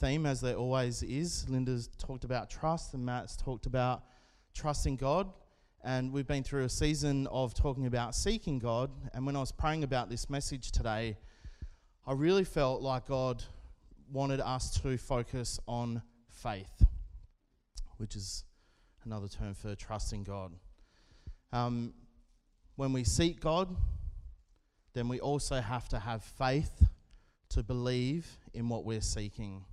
theme, as there always is. Linda's talked about trust, and Matt's talked about trusting God. And we've been through a season of talking about seeking God. And when I was praying about this message today, I really felt like God wanted us to focus on faith, which is another term for trusting God. Um, when we seek God, then we also have to have faith to believe in what we're seeking.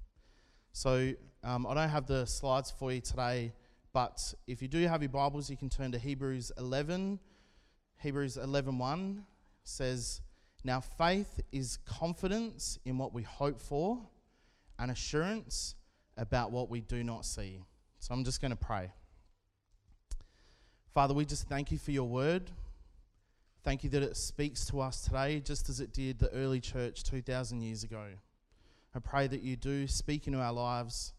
So um, I don't have the slides for you today, but if you do have your Bibles, you can turn to Hebrews 11. Hebrews 11:1 says, "Now faith is confidence in what we hope for, and assurance about what we do not see." So I'm just going to pray. Father, we just thank you for your word. Thank you that it speaks to us today, just as it did the early church 2,000 years ago. I pray that you do speak into our lives.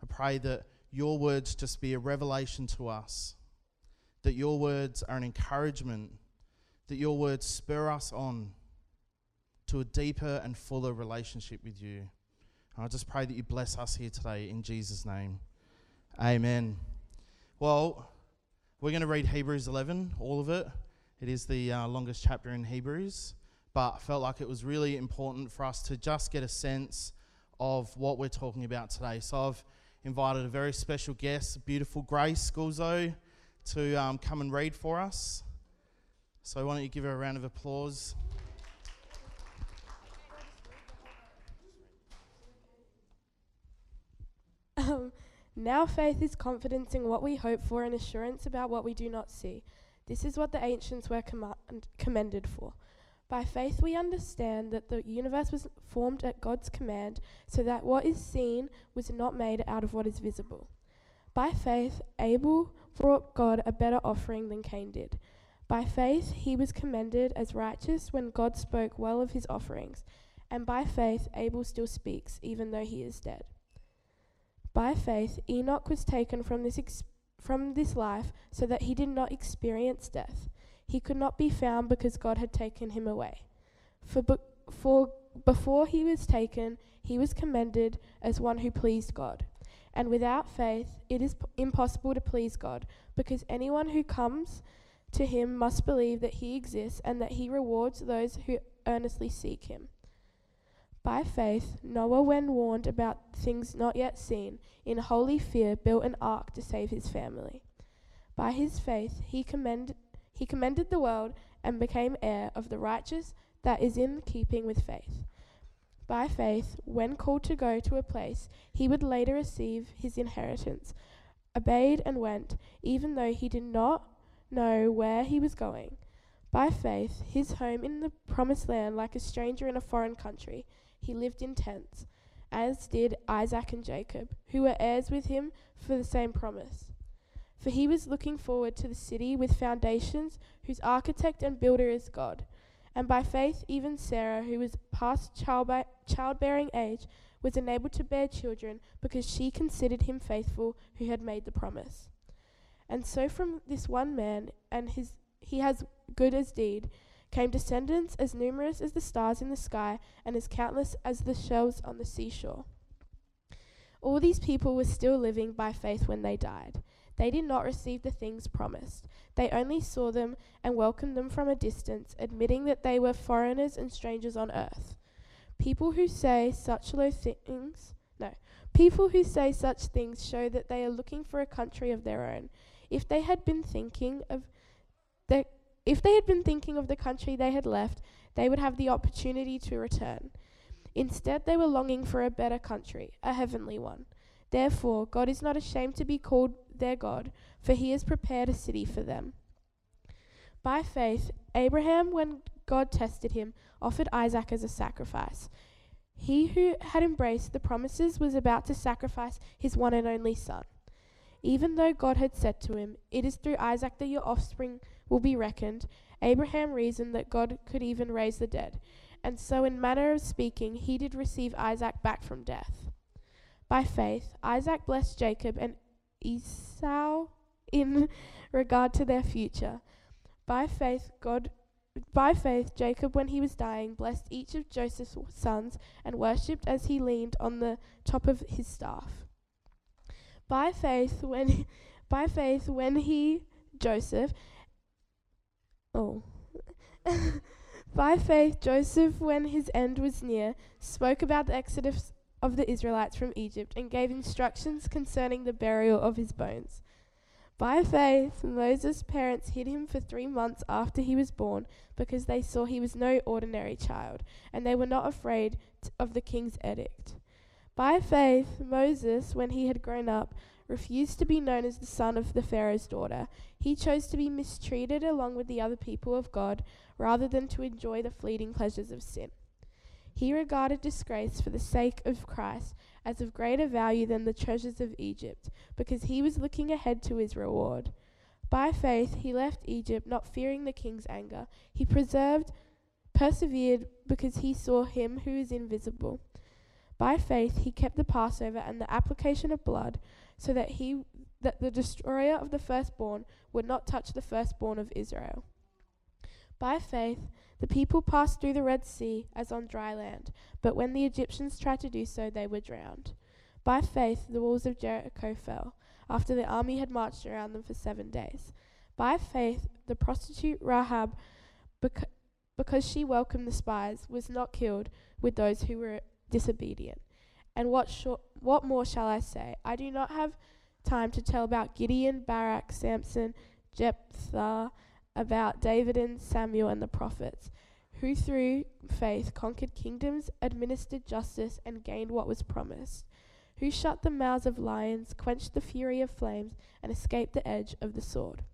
I pray that your words just be a revelation to us, that your words are an encouragement, that your words spur us on to a deeper and fuller relationship with you. And I just pray that you bless us here today in Jesus' name. Amen. Well, we're going to read Hebrews 11, all of it. It is the uh, longest chapter in Hebrews, but I felt like it was really important for us to just get a sense of what we're talking about today. So I've invited a very special guest, beautiful Grace Gulzo, to um, come and read for us. So why don't you give her a round of applause? Um, now faith is confidence in what we hope for and assurance about what we do not see. This is what the ancients were command- commended for. By faith, we understand that the universe was formed at God's command, so that what is seen was not made out of what is visible. By faith, Abel brought God a better offering than Cain did. By faith, he was commended as righteous when God spoke well of his offerings. And by faith, Abel still speaks, even though he is dead. By faith, Enoch was taken from this from this life so that he did not experience death. He could not be found because God had taken him away. For, be- for before he was taken, he was commended as one who pleased God. And without faith, it is p- impossible to please God, because anyone who comes to him must believe that he exists and that he rewards those who earnestly seek him. By faith, Noah, when warned about things not yet seen, in holy fear built an ark to save his family. By his faith, he, commend, he commended the world and became heir of the righteous that is in keeping with faith. By faith, when called to go to a place he would later receive his inheritance, obeyed and went, even though he did not know where he was going. By faith, his home in the promised land, like a stranger in a foreign country, he lived in tents, as did Isaac and Jacob, who were heirs with him for the same promise. For he was looking forward to the city with foundations, whose architect and builder is God. And by faith, even Sarah, who was past childba- childbearing age, was enabled to bear children because she considered him faithful who had made the promise. And so from this one man, and his he has good as deed, came descendants as numerous as the stars in the sky and as countless as the shells on the seashore. All these people were still living by faith when they died. They did not receive the things promised. They only saw them and welcomed them from a distance, admitting that they were foreigners and strangers on earth. People who say such low things, no, people who say such things show that they are looking for a country of their own. If they had been thinking of the if they had been thinking of the country they had left, they would have the opportunity to return. Instead, they were longing for a better country, a heavenly one. Therefore, God is not ashamed to be called their God, for he has prepared a city for them. By faith, Abraham, when God tested him, offered Isaac as a sacrifice. He who had embraced the promises was about to sacrifice his one and only son. Even though God had said to him, It is through Isaac that your offspring will be reckoned, Abraham reasoned that God could even raise the dead. And so, in manner of speaking, he did receive Isaac back from death. By faith, Isaac blessed Jacob and Esau in regard to their future. By faith, God By faith, Jacob, when he was dying, blessed each of Joseph's sons and worshipped as he leaned on the top of his staff. By faith, when by faith, when he Joseph, oh, by faith, Joseph, when his end was near, spoke about the exodus of the Israelites from Egypt and gave instructions concerning the burial of his bones. By faith, Moses' parents hid him for three months after he was born because they saw he was no ordinary child, and they were not afraid t- of the king's edict. By faith, Moses, when he had grown up, refused to be known as the son of the Pharaoh's daughter. He chose to be mistreated along with the other people of God rather than to enjoy the fleeting pleasures of sin. He regarded disgrace for the sake of Christ as of greater value than the treasures of Egypt, because he was looking ahead to his reward. By faith he left Egypt, not fearing the king's anger. He preserved, persevered, because he saw him who is invisible. By faith he kept the Passover and the application of blood, so that he that the destroyer of the firstborn would not touch the firstborn of Israel. By faith the people passed through the Red Sea as on dry land, but when the Egyptians tried to do so, they were drowned. By faith, the walls of Jericho fell, after the army had marched around them for seven days. By faith, the prostitute Rahab, bec- because she welcomed the spies, was not killed with those who were disobedient. And what, sh- what more shall I say? I do not have time to tell about Gideon, Barak, Samson, Jephthah, about David and Samuel and the prophets, who through faith conquered kingdoms, administered justice, and gained what was promised, who shut the mouths of lions, quenched the fury of flames, and escaped the edge of the sword,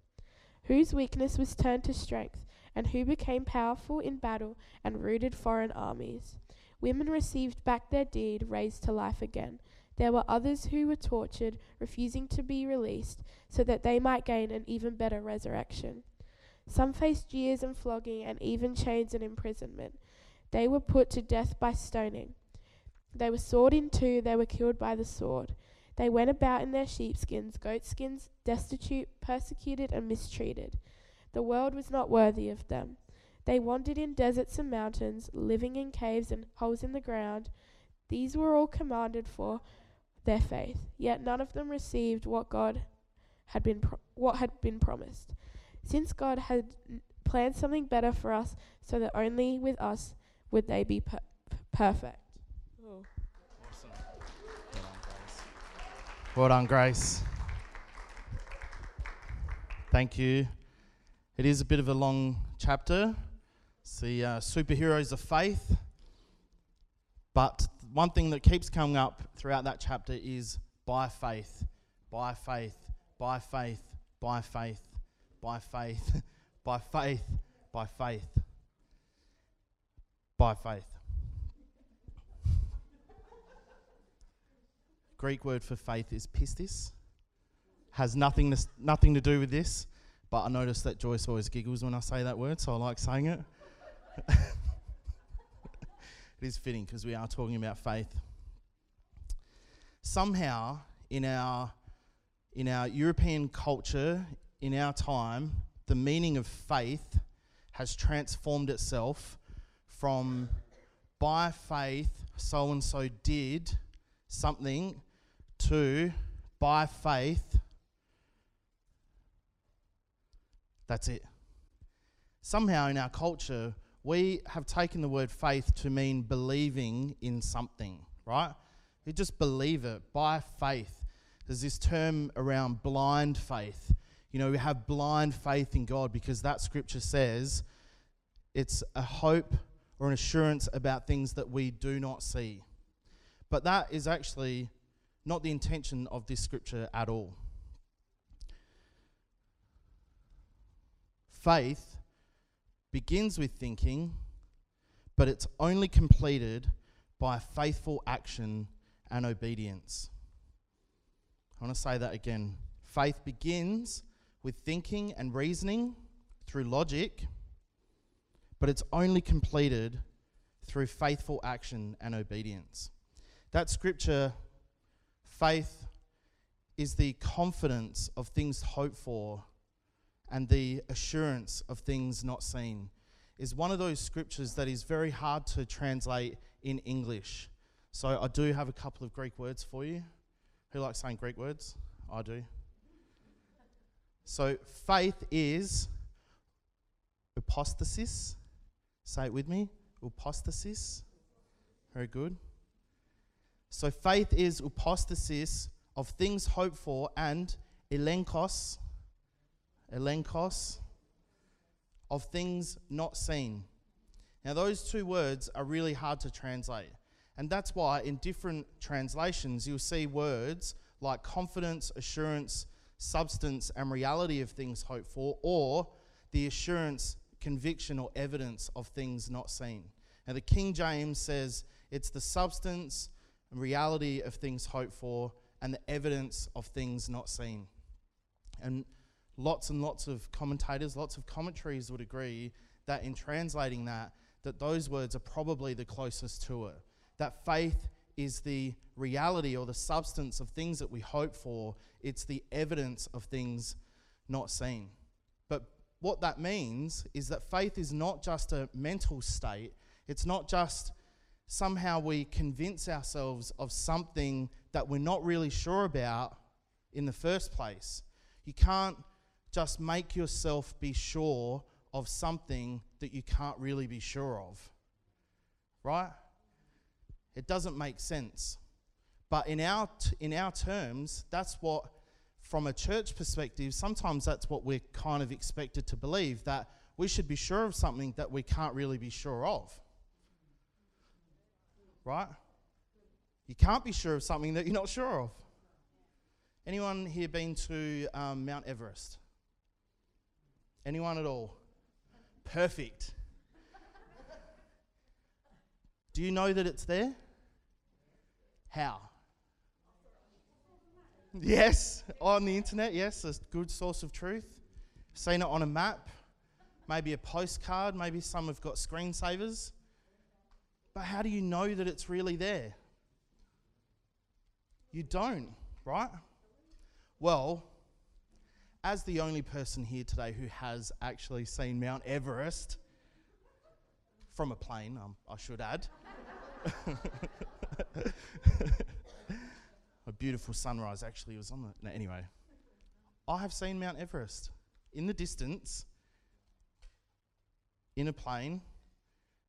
whose weakness was turned to strength, and who became powerful in battle and routed foreign armies. Women received back their deed, raised to life again. There were others who were tortured, refusing to be released, so that they might gain an even better resurrection. Some faced jeers and flogging, and even chains and imprisonment. They were put to death by stoning. They were sawed in two, they were killed by the sword. They went about in their sheepskins, goatskins, destitute, persecuted, and mistreated. The world was not worthy of them. They wandered in deserts and mountains, living in caves and holes in the ground. These were all commanded for their faith, yet none of them received what God had been pro- what had been promised. Since God had planned something better for us, so that only with us would they be per- perfect. Awesome. Well done, Grace. Well done, Grace. Thank you. It is a bit of a long chapter. It's the uh, superheroes of faith. But one thing that keeps coming up throughout that chapter is by faith, by faith, by faith, by faith, by faith, by faith, by faith, by faith. Greek word for faith is pistis. Has nothing to, nothing to do with this, but I notice that Joyce always giggles when I say that word, so I like saying it. it is fitting because we are talking about faith. Somehow, in our in our European culture, in our time, the meaning of faith has transformed itself from by faith, so and so did something, to by faith, that's it. Somehow in our culture, we have taken the word faith to mean believing in something, right? You just believe it by faith. There's this term around blind faith. You know, we have blind faith in God because that scripture says it's a hope or an assurance about things that we do not see. But that is actually not the intention of this scripture at all. Faith begins with thinking, but it's only completed by faithful action and obedience. I want to say that again. Faith begins with thinking and reasoning through logic, but it's only completed through faithful action and obedience. That scripture, faith, is the confidence of things hoped for and the assurance of things not seen. is one of those scriptures that is very hard to translate in English. So I do have a couple of Greek words for you. Who likes saying Greek words? I do. So faith is apostasis. Say it with me. Apostasis. Very good. So faith is apostasis of things hoped for and elenkos, elenkos of things not seen. Now, those two words are really hard to translate. And that's why in different translations you'll see words like confidence, assurance, substance, and reality of things hoped for, or the assurance, conviction, or evidence of things not seen. Now, the King James says it's the substance and reality of things hoped for and the evidence of things not seen. And lots and lots of commentators, lots of commentaries would agree that in translating that, that those words are probably the closest to it. That faith is the reality or the substance of things that we hope for, it's the evidence of things not seen. But what that means is that faith is not just a mental state, it's not just somehow we convince ourselves of something that we're not really sure about in the first place. You can't just make yourself be sure of something that you can't really be sure of. Right? It doesn't make sense. But in our, t- in our terms, that's what, from a church perspective, sometimes that's what we're kind of expected to believe that we should be sure of something that we can't really be sure of. Right? You can't be sure of something that you're not sure of. Anyone here been to um, Mount Everest? Anyone at all? Perfect. Do you know that it's there? How? Yes, on the internet, yes, a good source of truth. Seen it on a map, maybe a postcard, maybe some have got screensavers. But how do you know that it's really there? You don't, right? Well, as the only person here today who has actually seen Mount Everest from a plane, um, I should add. a beautiful sunrise actually was on the. No, anyway, I have seen Mount Everest in the distance, in a plane,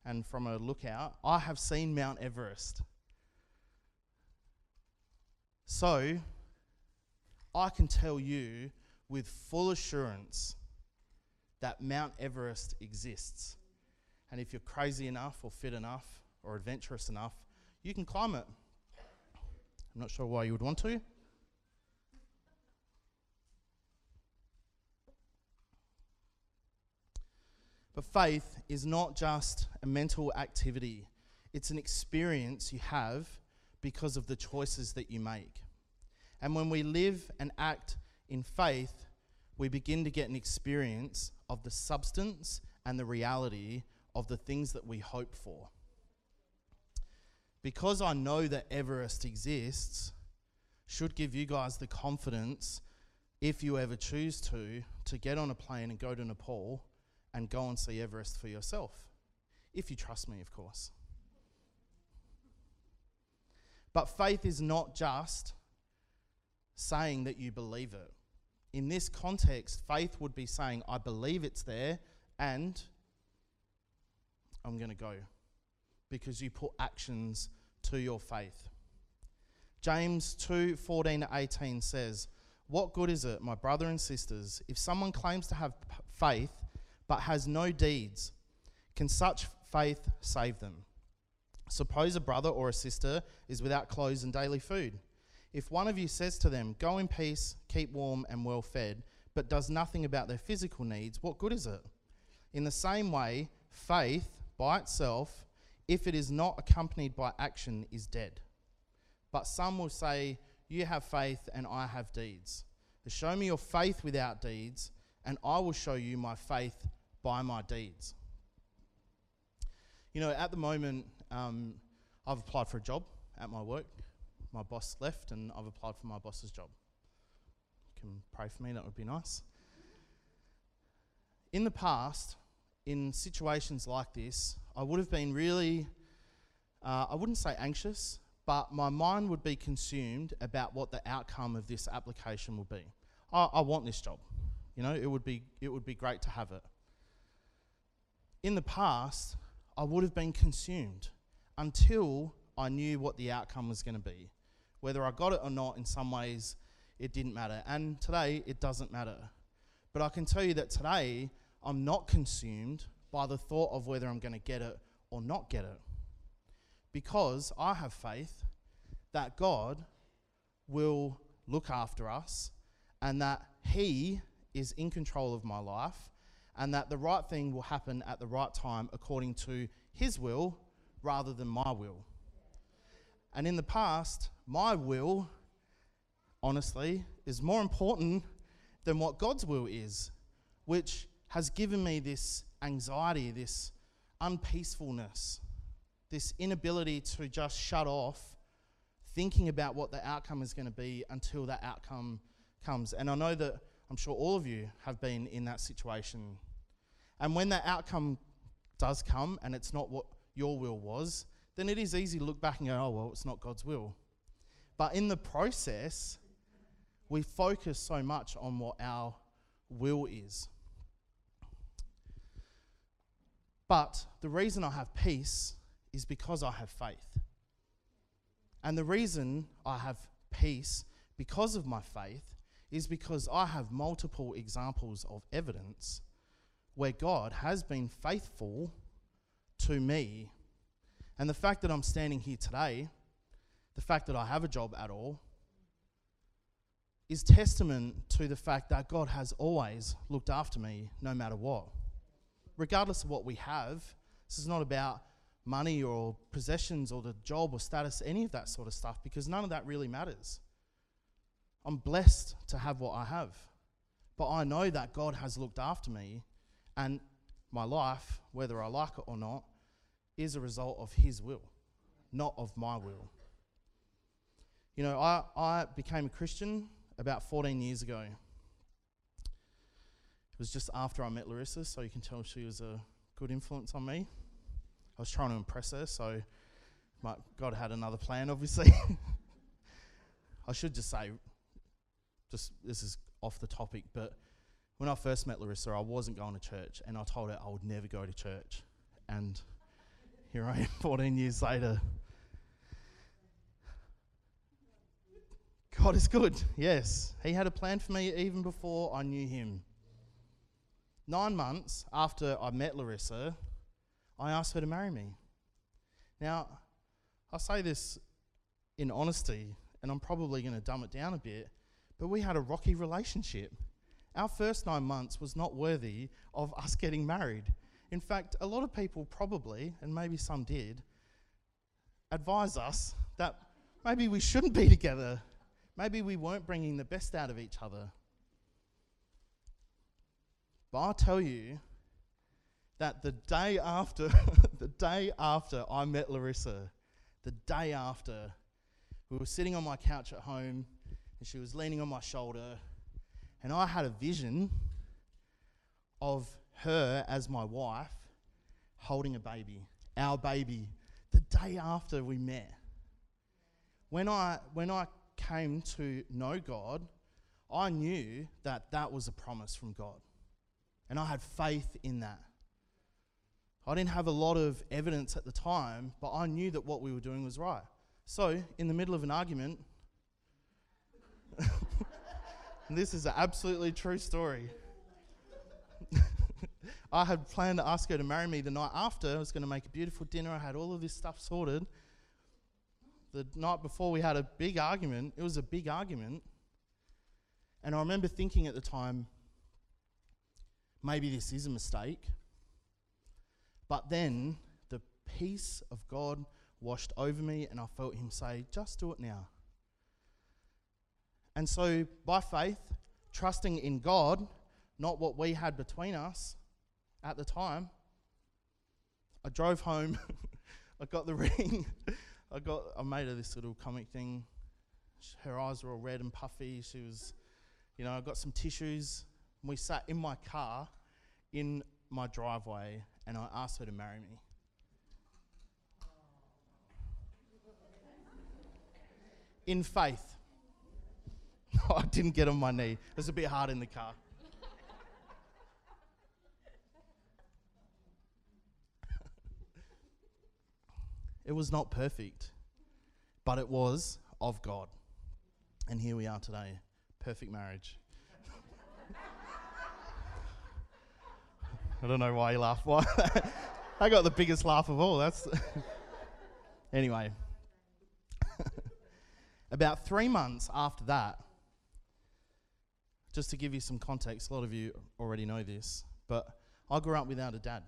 and from a lookout. I have seen Mount Everest. So, I can tell you with full assurance that Mount Everest exists. And if you're crazy enough, or fit enough, or adventurous enough, you can climb it. I'm not sure why you would want to. But faith is not just a mental activity, it's an experience you have because of the choices that you make. And when we live and act in faith, we begin to get an experience of the substance and the reality of the things that we hope for. Because I know that Everest exists, should give you guys the confidence, if you ever choose to, to get on a plane and go to Nepal and go and see Everest for yourself. If you trust me, of course. But faith is not just saying that you believe it. In this context, faith would be saying, I believe it's there and I'm going to go. Because you put actions to your faith. James 2 14 18 says, What good is it, my brother and sisters, if someone claims to have faith but has no deeds? Can such faith save them? Suppose a brother or a sister is without clothes and daily food. If one of you says to them, Go in peace, keep warm and well fed, but does nothing about their physical needs, what good is it? In the same way, faith by itself, if it is not accompanied by action, is dead. But some will say, You have faith and I have deeds. Show me your faith without deeds, and I will show you my faith by my deeds. You know, at the moment, um, I've applied for a job at my work. My boss left, and I've applied for my boss's job. You can pray for me, that would be nice. In the past, in situations like this, I would have been really, uh, I wouldn't say anxious, but my mind would be consumed about what the outcome of this application will be. I, I want this job. You know, it would, be, it would be great to have it. In the past, I would have been consumed until I knew what the outcome was going to be. Whether I got it or not, in some ways, it didn't matter. And today, it doesn't matter. But I can tell you that today, I'm not consumed by the thought of whether I'm going to get it or not get it. Because I have faith that God will look after us and that He is in control of my life and that the right thing will happen at the right time according to His will rather than my will. And in the past, my will, honestly, is more important than what God's will is, which has given me this anxiety, this unpeacefulness, this inability to just shut off thinking about what the outcome is going to be until that outcome comes. And I know that I'm sure all of you have been in that situation. And when that outcome does come and it's not what your will was, then it is easy to look back and go, oh, well, it's not God's will. But in the process, we focus so much on what our will is. But the reason I have peace is because I have faith. And the reason I have peace because of my faith is because I have multiple examples of evidence where God has been faithful to me. And the fact that I'm standing here today, the fact that I have a job at all, is testament to the fact that God has always looked after me no matter what. Regardless of what we have, this is not about money or possessions or the job or status, any of that sort of stuff, because none of that really matters. I'm blessed to have what I have. But I know that God has looked after me, and my life, whether I like it or not, is a result of His will, not of my will. You know, I, I became a Christian about 14 years ago. Was just after I met Larissa, so you can tell she was a good influence on me. I was trying to impress her, so my, God had another plan, obviously. I should just say, just this is off the topic, but when I first met Larissa, I wasn't going to church, and I told her I would never go to church. And here I am 14 years later. God is good, yes. He had a plan for me even before I knew him. Nine months after I met Larissa, I asked her to marry me. Now, I say this in honesty, and I'm probably going to dumb it down a bit, but we had a rocky relationship. Our first nine months was not worthy of us getting married. In fact, a lot of people probably, and maybe some did, advise us that maybe we shouldn't be together. Maybe we weren't bringing the best out of each other. But I'll tell you that the day after, the day after I met Larissa, the day after, we were sitting on my couch at home and she was leaning on my shoulder, and I had a vision of her as my wife holding a baby, our baby, the day after we met. When I, when I came to know God, I knew that that was a promise from God. And I had faith in that. I didn't have a lot of evidence at the time, but I knew that what we were doing was right. So, in the middle of an argument, this is an absolutely true story. I had planned to ask her to marry me the night after. I was going to make a beautiful dinner. I had all of this stuff sorted. The night before, we had a big argument. It was a big argument. And I remember thinking at the time, maybe this is a mistake. But then the peace of God washed over me, and I felt Him say, Just do it now. And so, by faith, trusting in God, not what we had between us at the time, I drove home. I got the ring. I got. I made her this little comic thing. Her eyes were all red and puffy. She was, you know. I got some tissues. We sat in my car in my driveway and I asked her to marry me. In faith. I didn't get on my knee. It was a bit hard in the car. it was not perfect, but it was of God. And here we are today. Perfect marriage. I don't know why you laugh. Why? I got the biggest laugh of all. That's anyway. About three months after that, just to give you some context, a lot of you already know this, but I grew up without a dad.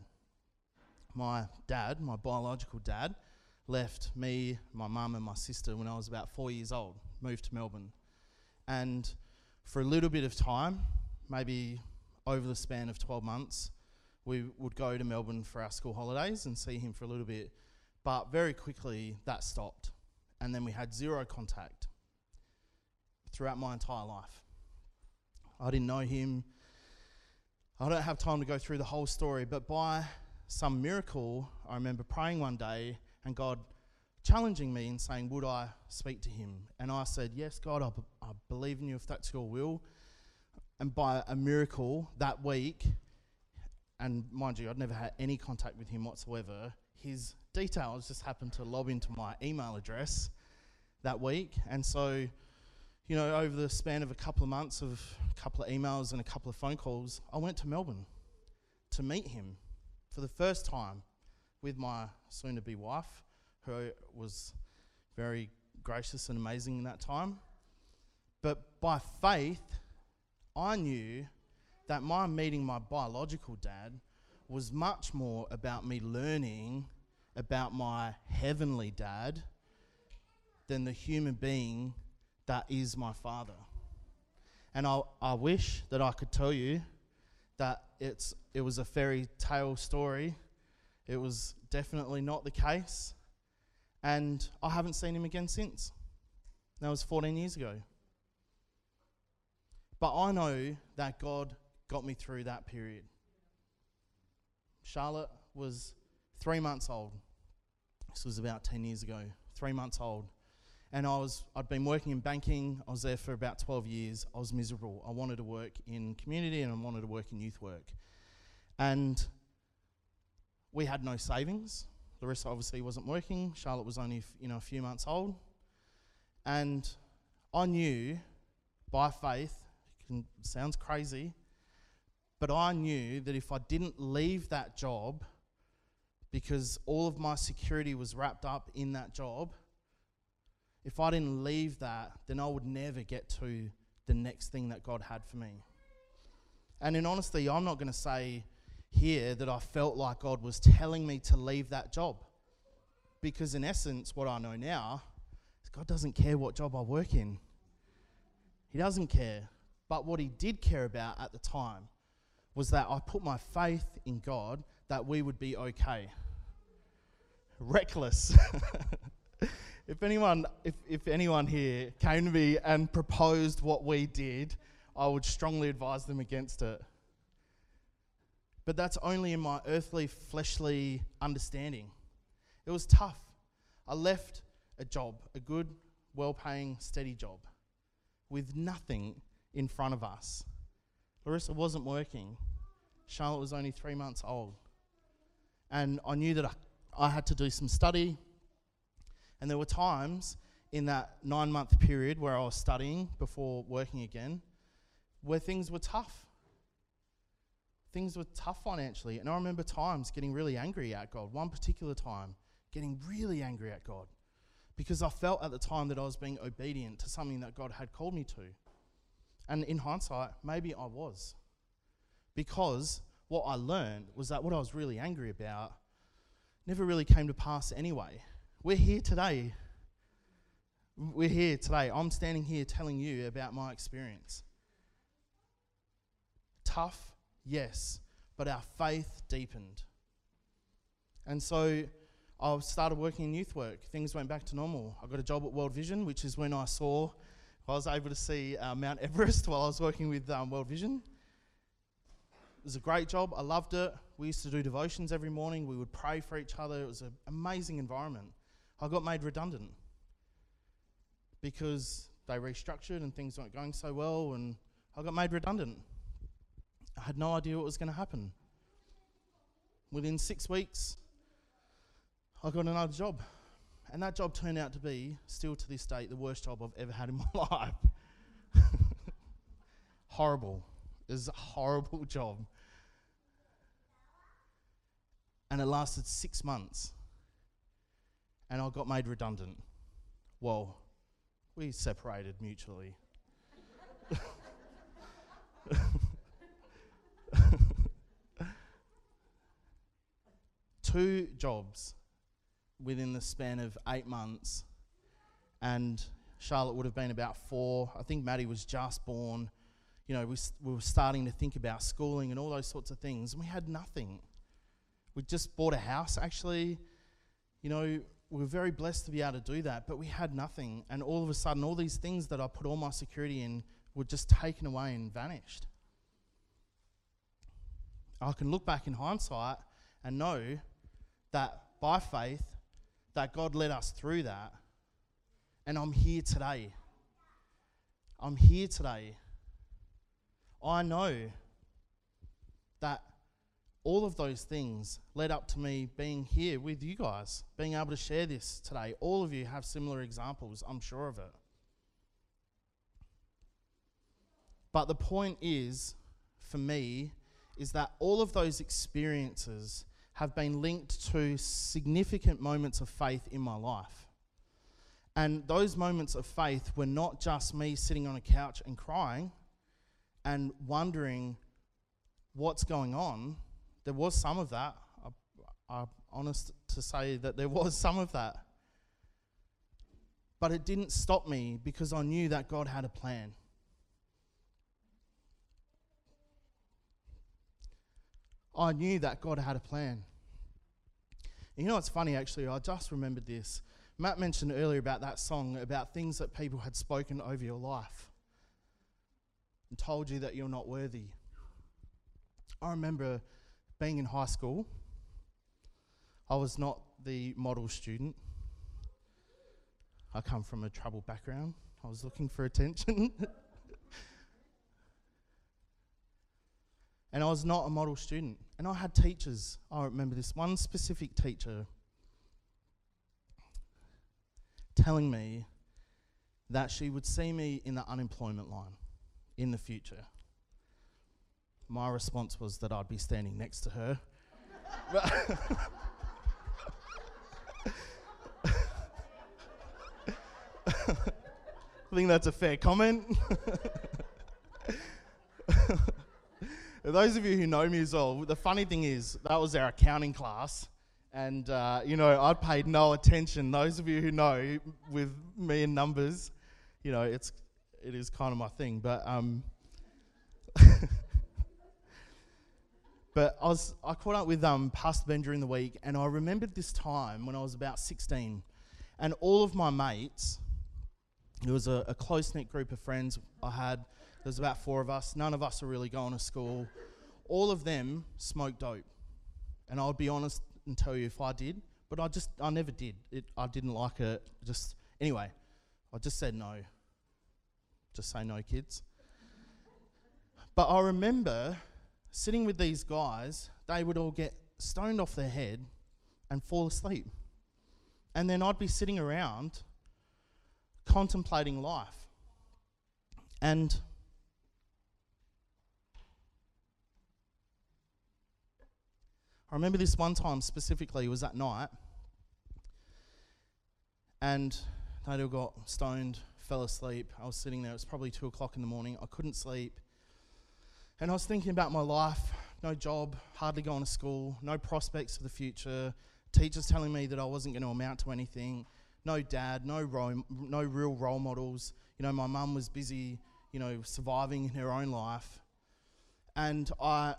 My dad, my biological dad, left me, my mum, and my sister when I was about four years old, moved to Melbourne. And for a little bit of time, maybe over the span of 12 months, we would go to Melbourne for our school holidays and see him for a little bit. But very quickly, that stopped. And then we had zero contact throughout my entire life. I didn't know him. I don't have time to go through the whole story, but by some miracle, I remember praying one day and God challenging me and saying, Would I speak to him? And I said, Yes, God, I, b- I believe in you if that's your will. And by a miracle that week, and mind you, I'd never had any contact with him whatsoever. His details just happened to lob into my email address that week. And so, you know, over the span of a couple of months of a couple of emails and a couple of phone calls, I went to Melbourne to meet him for the first time with my soon to be wife, who was very gracious and amazing in that time. But by faith, I knew that my meeting my biological dad was much more about me learning about my heavenly dad than the human being that is my father. And I, I wish that I could tell you that it's, it was a fairy tale story. It was definitely not the case. And I haven't seen him again since. That was 14 years ago. But I know that God got me through that period. Charlotte was three months old. This was about 10 years ago, three months old. And I was, I'd been working in banking. I was there for about 12 years. I was miserable. I wanted to work in community and I wanted to work in youth work. And we had no savings. Larissa obviously wasn't working. Charlotte was only, you know, a few months old. And I knew by faith, sounds crazy, but I knew that if I didn't leave that job, because all of my security was wrapped up in that job, if I didn't leave that, then I would never get to the next thing that God had for me. And in honesty, I'm not going to say here that I felt like God was telling me to leave that job. Because in essence, what I know now is God doesn't care what job I work in. He doesn't care. But what He did care about at the time was that I put my faith in God that we would be okay. Reckless. if anyone if, if anyone here came to me and proposed what we did, I would strongly advise them against it. But that's only in my earthly, fleshly understanding. It was tough. I left a job, a good, well paying, steady job, with nothing in front of us. Larissa wasn't working. Charlotte was only three months old. And I knew that I, I had to do some study. And there were times in that nine month period where I was studying before working again where things were tough. Things were tough financially. And I remember times getting really angry at God. One particular time, getting really angry at God because I felt at the time that I was being obedient to something that God had called me to. And in hindsight, maybe I was. Because what I learned was that what I was really angry about never really came to pass anyway. We're here today. We're here today. I'm standing here telling you about my experience. Tough, yes, but our faith deepened. And so I started working in youth work. Things went back to normal. I got a job at World Vision, which is when I saw, I was able to see uh, Mount Everest while I was working with um, World Vision. Was a great job. I loved it. We used to do devotions every morning. We would pray for each other. It was an amazing environment. I got made redundant because they restructured and things weren't going so well, and I got made redundant. I had no idea what was going to happen. Within six weeks, I got another job. And that job turned out to be, still to this date, the worst job I've ever had in my life. horrible. It was a horrible job. And it lasted six months. And I got made redundant. Well, we separated mutually. Two jobs within the span of eight months, and Charlotte would have been about four. I think Maddie was just born. You know, we, we were starting to think about schooling and all those sorts of things, and we had nothing. We just bought a house, actually. You know, we were very blessed to be able to do that, but we had nothing. And all of a sudden, all these things that I put all my security in were just taken away and vanished. I can look back in hindsight and know that by faith, that God led us through that. And I'm here today. I'm here today. I know that all of those things led up to me being here with you guys, being able to share this today. All of you have similar examples, I'm sure of it. But the point is, for me, is that all of those experiences have been linked to significant moments of faith in my life. And those moments of faith were not just me sitting on a couch and crying and wondering what's going on. There was some of that. I, am honest to say that there was some of that. But it didn't stop me because I knew that God had a plan. I knew that God had a plan. You know what's funny, actually? I just remembered this. Matt mentioned earlier about that song about things that people had spoken over your life and told you that you're not worthy. I remember being in high school, I was not the model student. I come from a troubled background. I was looking for attention. and I was not a model student. And I had teachers, I remember this one specific teacher telling me that she would see me in the unemployment line in the future. My response was that I'd be standing next to her. I think that's a fair comment. those of you who know me as well, the funny thing is, that was our accounting class. And, uh, you know, I paid no attention. Those of you who know with me and numbers, you know, it's, it is kind of my thing. But, um, but I was, I caught up with um, Pastor Ben during the week, and I remembered this time when I was about 16, and all of my mates, it was a, a close knit group of friends I had there was about four of us. None of us were really going to school. All of them smoked dope. And I would be honest and tell you if I did, but I just, I never did. It, I didn't like it. Just, anyway, I just said no. Just say no, kids. But I remember sitting with these guys, they would all get stoned off their head and fall asleep. And then I'd be sitting around contemplating life. And I remember this one time specifically, it was that night, and they all got stoned, fell asleep. I was sitting there, it was probably two o'clock in the morning. I couldn't sleep. And I was thinking about my life no job, hardly going to school, no prospects for the future, teachers telling me that I wasn't going to amount to anything, no dad, no, role, no real role models. You know, my mum was busy, you know, surviving in her own life. And I,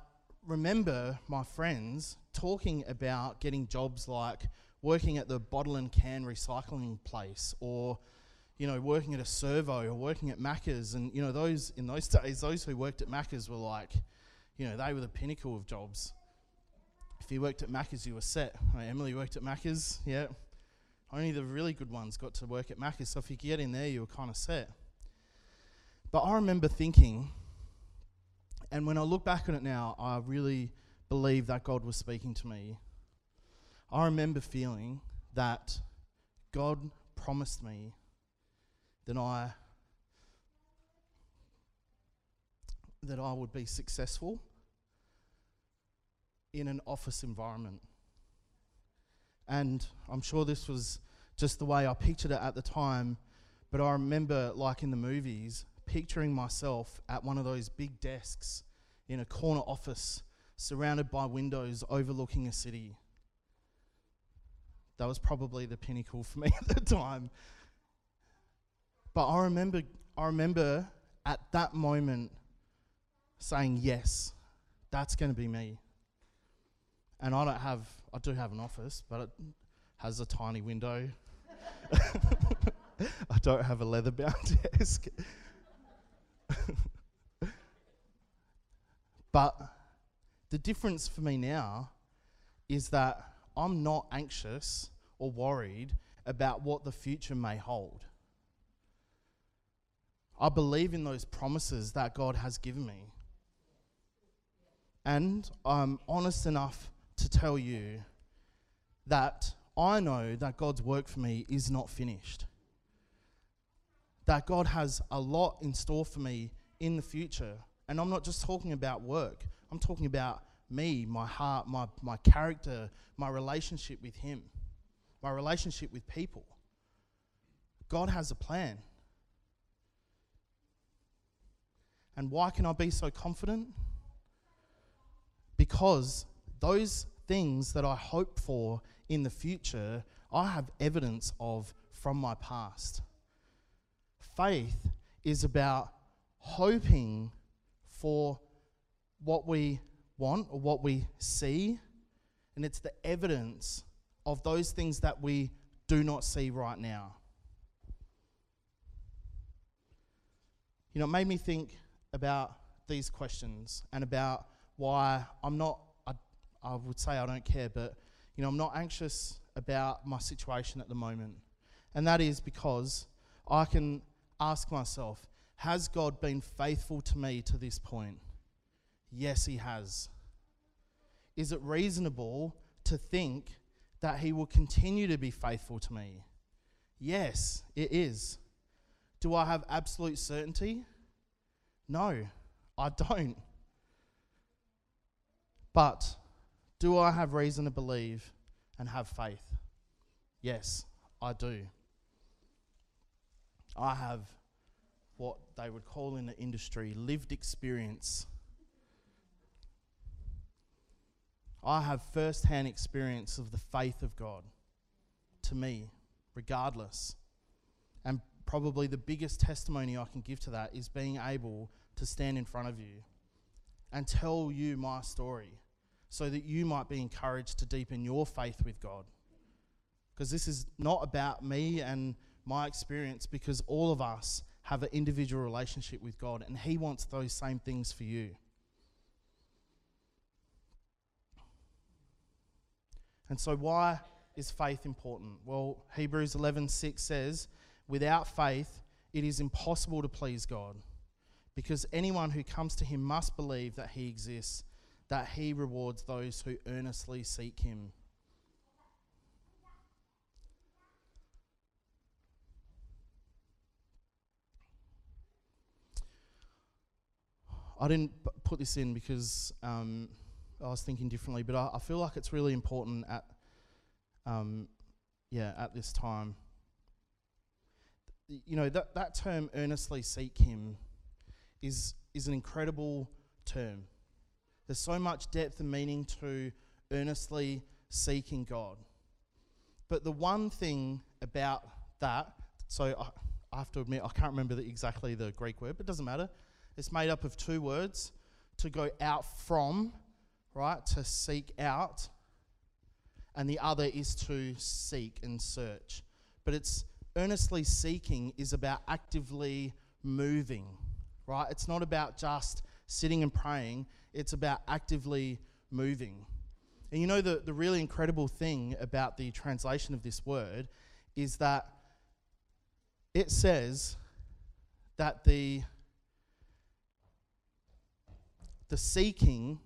remember my friends talking about getting jobs like working at the bottle and can recycling place or you know working at a servo or working at Macca's and you know those in those days those who worked at Macca's were like you know, they were the pinnacle of jobs. If you worked at Macca's, you were set. Emily worked at Macca's, yeah. Only the really good ones got to work at Macca's, so if you get in there, you were kind of set. But I remember thinking, and when I look back on it now, I really believe that God was speaking to me. I remember feeling that God promised me that I that I would be successful in an office environment. And I'm sure this was just the way I pictured it at the time, but I remember, like in the movies, picturing myself at one of those big desks in a corner office surrounded by windows overlooking a city. That was probably the pinnacle for me at the time. But I remember I remember at that moment saying yes, that's going to be me. And I don't have I do have an office, but it has a tiny window. I don't have a leather bound desk. but the difference for me now is that I'm not anxious or worried about what the future may hold. I believe in those promises that God has given me. And I'm honest enough to tell you that I know that God's work for me is not finished. That God has a lot in store for me in the future. And I'm not just talking about work, I'm talking about me, my heart, my, my character, my relationship with Him, my relationship with people. God has a plan. And why can I be so confident? Because those things that I hope for in the future, I have evidence of from my past. Faith is about hoping for what we want or what we see, and it's the evidence of those things that we do not see right now. You know, it made me think about these questions and about why I'm not, I, I would say I don't care, but, you know, I'm not anxious about my situation at the moment. And that is because I can ask myself, has God been faithful to me to this point? Yes, He has. Is it reasonable to think that He will continue to be faithful to me? Yes, it is. Do I have absolute certainty? No, I don't. But do I have reason to believe and have faith? Yes, I do. I have what they would call in the industry lived experience. I have first hand experience of the faith of God to me, regardless. Probably the biggest testimony I can give to that is being able to stand in front of you and tell you my story so that you might be encouraged to deepen your faith with God. Because this is not about me and my experience, because all of us have an individual relationship with God, and He wants those same things for you. And so, why is faith important? Well, Hebrews 11:6 says, "Without faith, it is impossible to please God, because anyone who comes to Him must believe that He exists, that He rewards those who earnestly seek Him." I didn't put this in because um, I was thinking differently, but I, I, feel like it's really important at, um, yeah, at this time. You know that that term "earnestly seek Him" is is an incredible term. There's so much depth and meaning to earnestly seeking God. But the one thing about that, so I, I have to admit I can't remember the, exactly the Greek word, but it doesn't matter it's made up of two words to go out from, right? To seek out. And the other is to seek and search. But it's earnestly seeking is about actively moving, right? It's not about just sitting and praying, it's about actively moving. And you know, the, the really incredible thing about the translation of this word is that it says that the, the seeking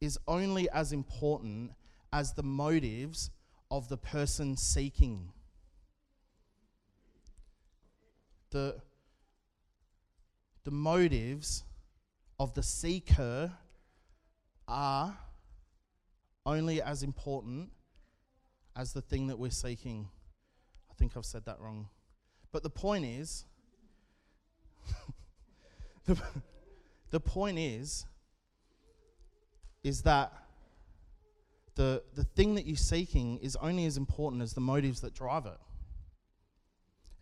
is only as important as the motives of the person seeking. The, the motives of the seeker are only as important as the thing that we're seeking. I think I've said that wrong. But the point is, the, the point is, is that the, the thing that you're seeking is only as important as the motives that drive it.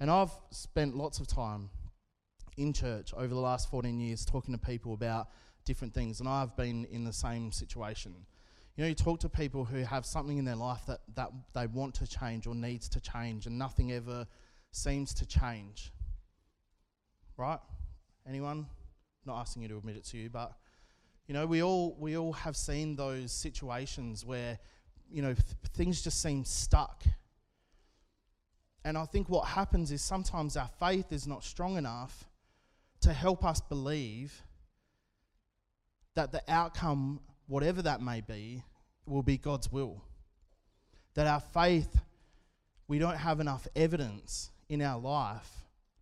And I've spent lots of time in church over the last 14 years talking to people about different things, and I've been in the same situation. You know, you talk to people who have something in their life that, that they want to change or needs to change, and nothing ever seems to change. Right? Anyone? Not asking you to admit it to you, but you know, we all we all have seen those situations where you know th- things just seem stuck. And I think what happens is sometimes our faith is not strong enough to help us believe that the outcome, whatever that may be, will be God's will. That our faith, we don't have enough evidence in our life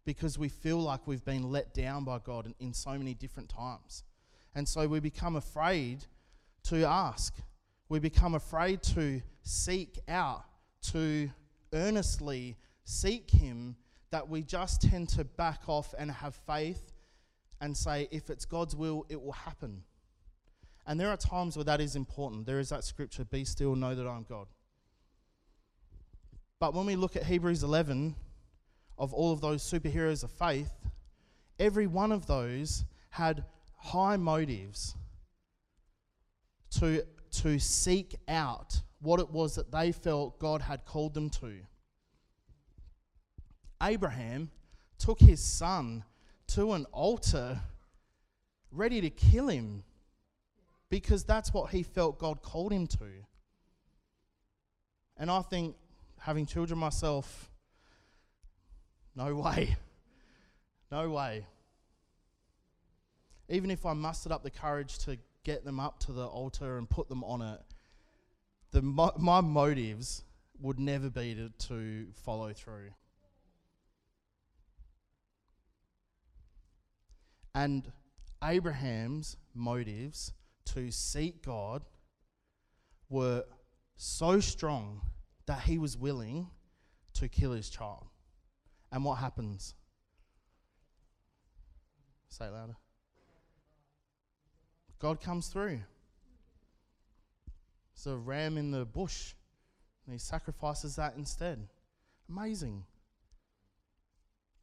because we feel like we've been let down by God in, so many different times. And so we become afraid to ask. We become afraid to seek out, to earnestly seek Him, that we just tend to back off and have faith and say, if it's God's will, it will happen. And there are times where that is important. There is that scripture, be still, know that I'm God. But when we look at Hebrews 11, of all of those superheroes of faith, every one of those had high motives to, to seek out what it was that they felt God had called them to. Abraham took his son to an altar ready to kill him because that's what he felt God called him to. And I think, having children myself, no way. No way even if I mustered up the courage to get them up to the altar and put them on it, the, my motives would never be to, to follow through. And Abraham's motives to seek God were so strong that he was willing to kill his child. And what happens? Say it louder. God comes through. It's a ram in the bush, and he sacrifices that instead. Amazing.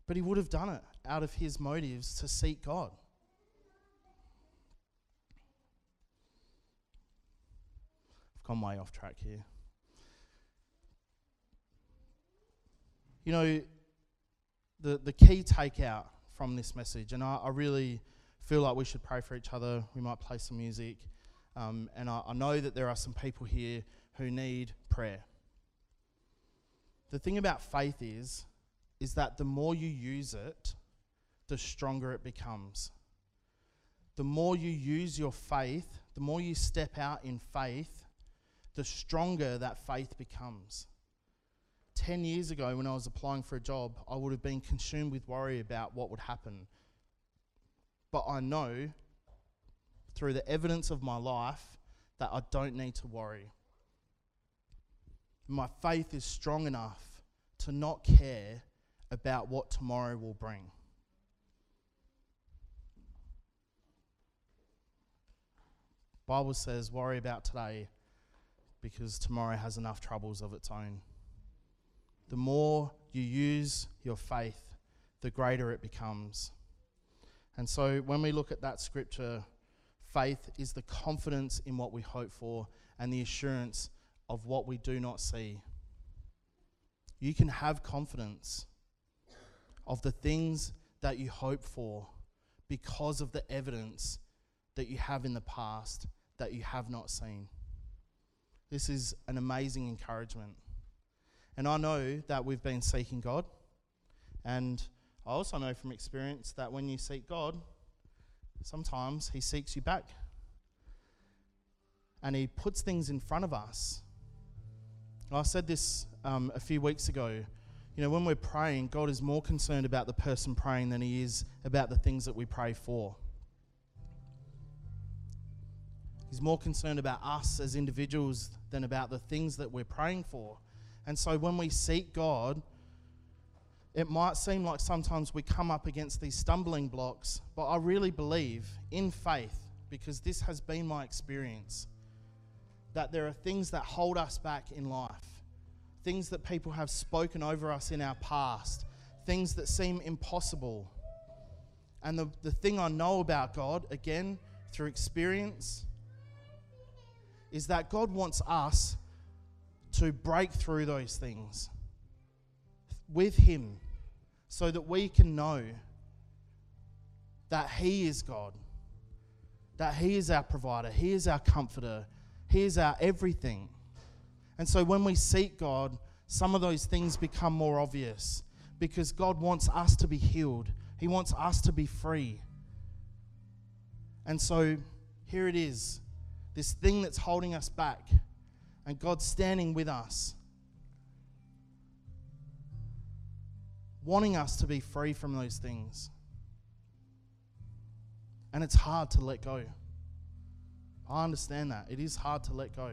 But he would have done it out of his motives to seek God. I've gone way off track here. You know, the, the key takeout from this message, and I, I really feel like we should pray for each other. We might play some music. Um, and I, I know that there are some people here who need prayer. The thing about faith is, is that the more you use it, the stronger it becomes. The more you use your faith, the more you step out in faith, the stronger that faith becomes. 10 years ago, when I was applying for a job, I would have been consumed with worry about what would happen but I know through the evidence of my life that I don't need to worry. My faith is strong enough to not care about what tomorrow will bring. Bible says worry about today because tomorrow has enough troubles of its own. The more you use your faith, the greater it becomes. And so when we look at that scripture, faith is the confidence in what we hope for and the assurance of what we do not see. You can have confidence of the things that you hope for because of the evidence that you have in the past that you have not seen. This is an amazing encouragement. And I know that we've been seeking God. And I also know from experience that when you seek God, sometimes He seeks you back. And He puts things in front of us. I said this um, a few weeks ago. You know, when we're praying, God is more concerned about the person praying than He is about the things that we pray for. He's more concerned about us as individuals than about the things that we're praying for. And so when we seek God, it might seem like sometimes we come up against these stumbling blocks, but I really believe in faith, because this has been my experience, that there are things that hold us back in life, things that people have spoken over us in our past, things that seem impossible. And the, the thing I know about God, again, through experience, is that God wants us to break through those things with Him so that we can know that He is God, that He is our provider, He is our comforter, He is our everything. And so when we seek God, some of those things become more obvious because God wants us to be healed, He wants us to be free. And so here it is this thing that's holding us back, and God's standing with us, wanting us to be free from those things. And it's hard to let go. I understand that. It is hard to let go.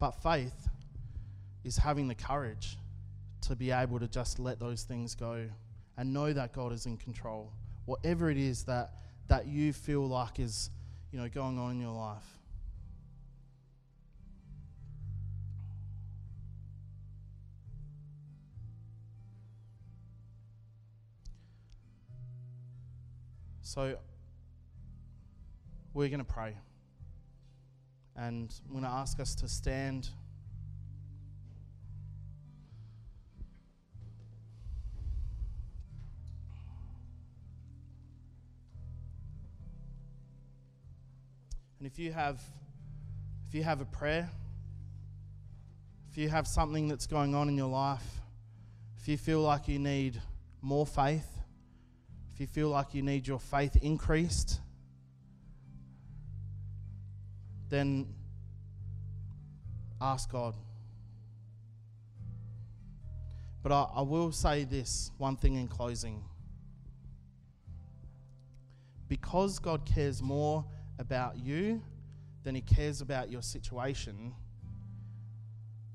But faith is having the courage to be able to just let those things go and know that God is in control. Whatever it is that, that you feel like is you know, going on in your life. So, we're going to pray. And I'm going to ask us to stand. And if you have if you have a prayer, if you have something that's going on in your life, if you feel like you need more faith, if you feel like you need your faith increased, then ask God. But I, I, will say this one thing in closing. Because God cares more about you than he cares about your situation,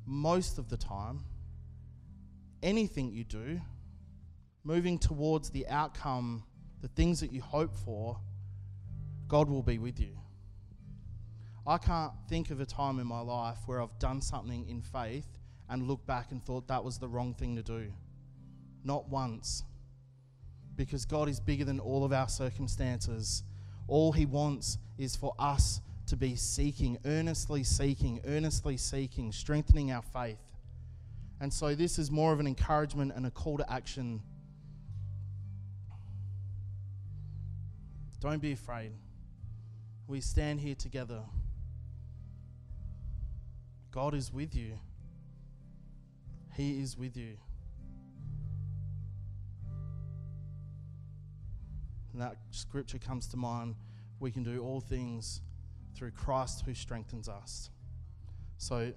most of the time, anything you do, moving towards the outcome, the things that you hope for, God will be with you. I can't think of a time in my life where I've done something in faith and looked back and thought that was the wrong thing to do. Not once. Because God is bigger than all of our circumstances. All He wants is for us to be seeking, earnestly seeking, earnestly seeking, strengthening our faith. And so this is more of an encouragement and a call to action. Don't be afraid. We stand here together. God is with you. He is with you. And that scripture comes to mind we can do all things through Christ who strengthens us. So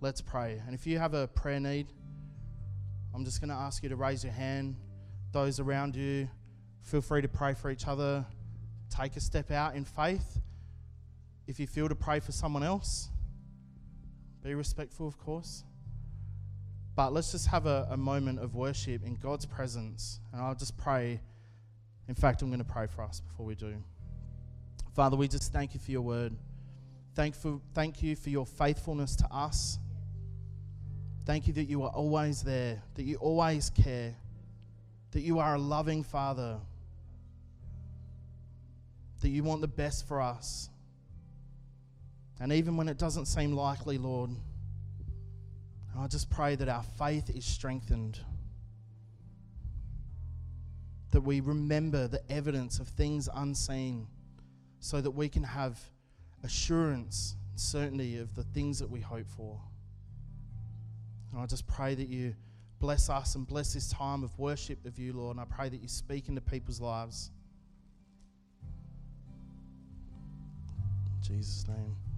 let's pray. And if you have a prayer need, I'm just going to ask you to raise your hand. Those around you, feel free to pray for each other. Take a step out in faith. If you feel to pray for someone else, be respectful, of course. But let's just have a, a moment of worship in God's presence. And I'll just pray in fact, I'm going to pray for us before we do. Father, we just thank you for your word. Thank, for, thank you for your faithfulness to us. Thank you that you are always there, that you always care, that you are a loving Father, that you want the best for us. And even when it doesn't seem likely, Lord, I just pray that our faith is strengthened that we remember the evidence of things unseen so that we can have assurance and certainty of the things that we hope for. And I just pray that you bless us and bless this time of worship of you, Lord. And I pray that you speak into people's lives. In Jesus' name.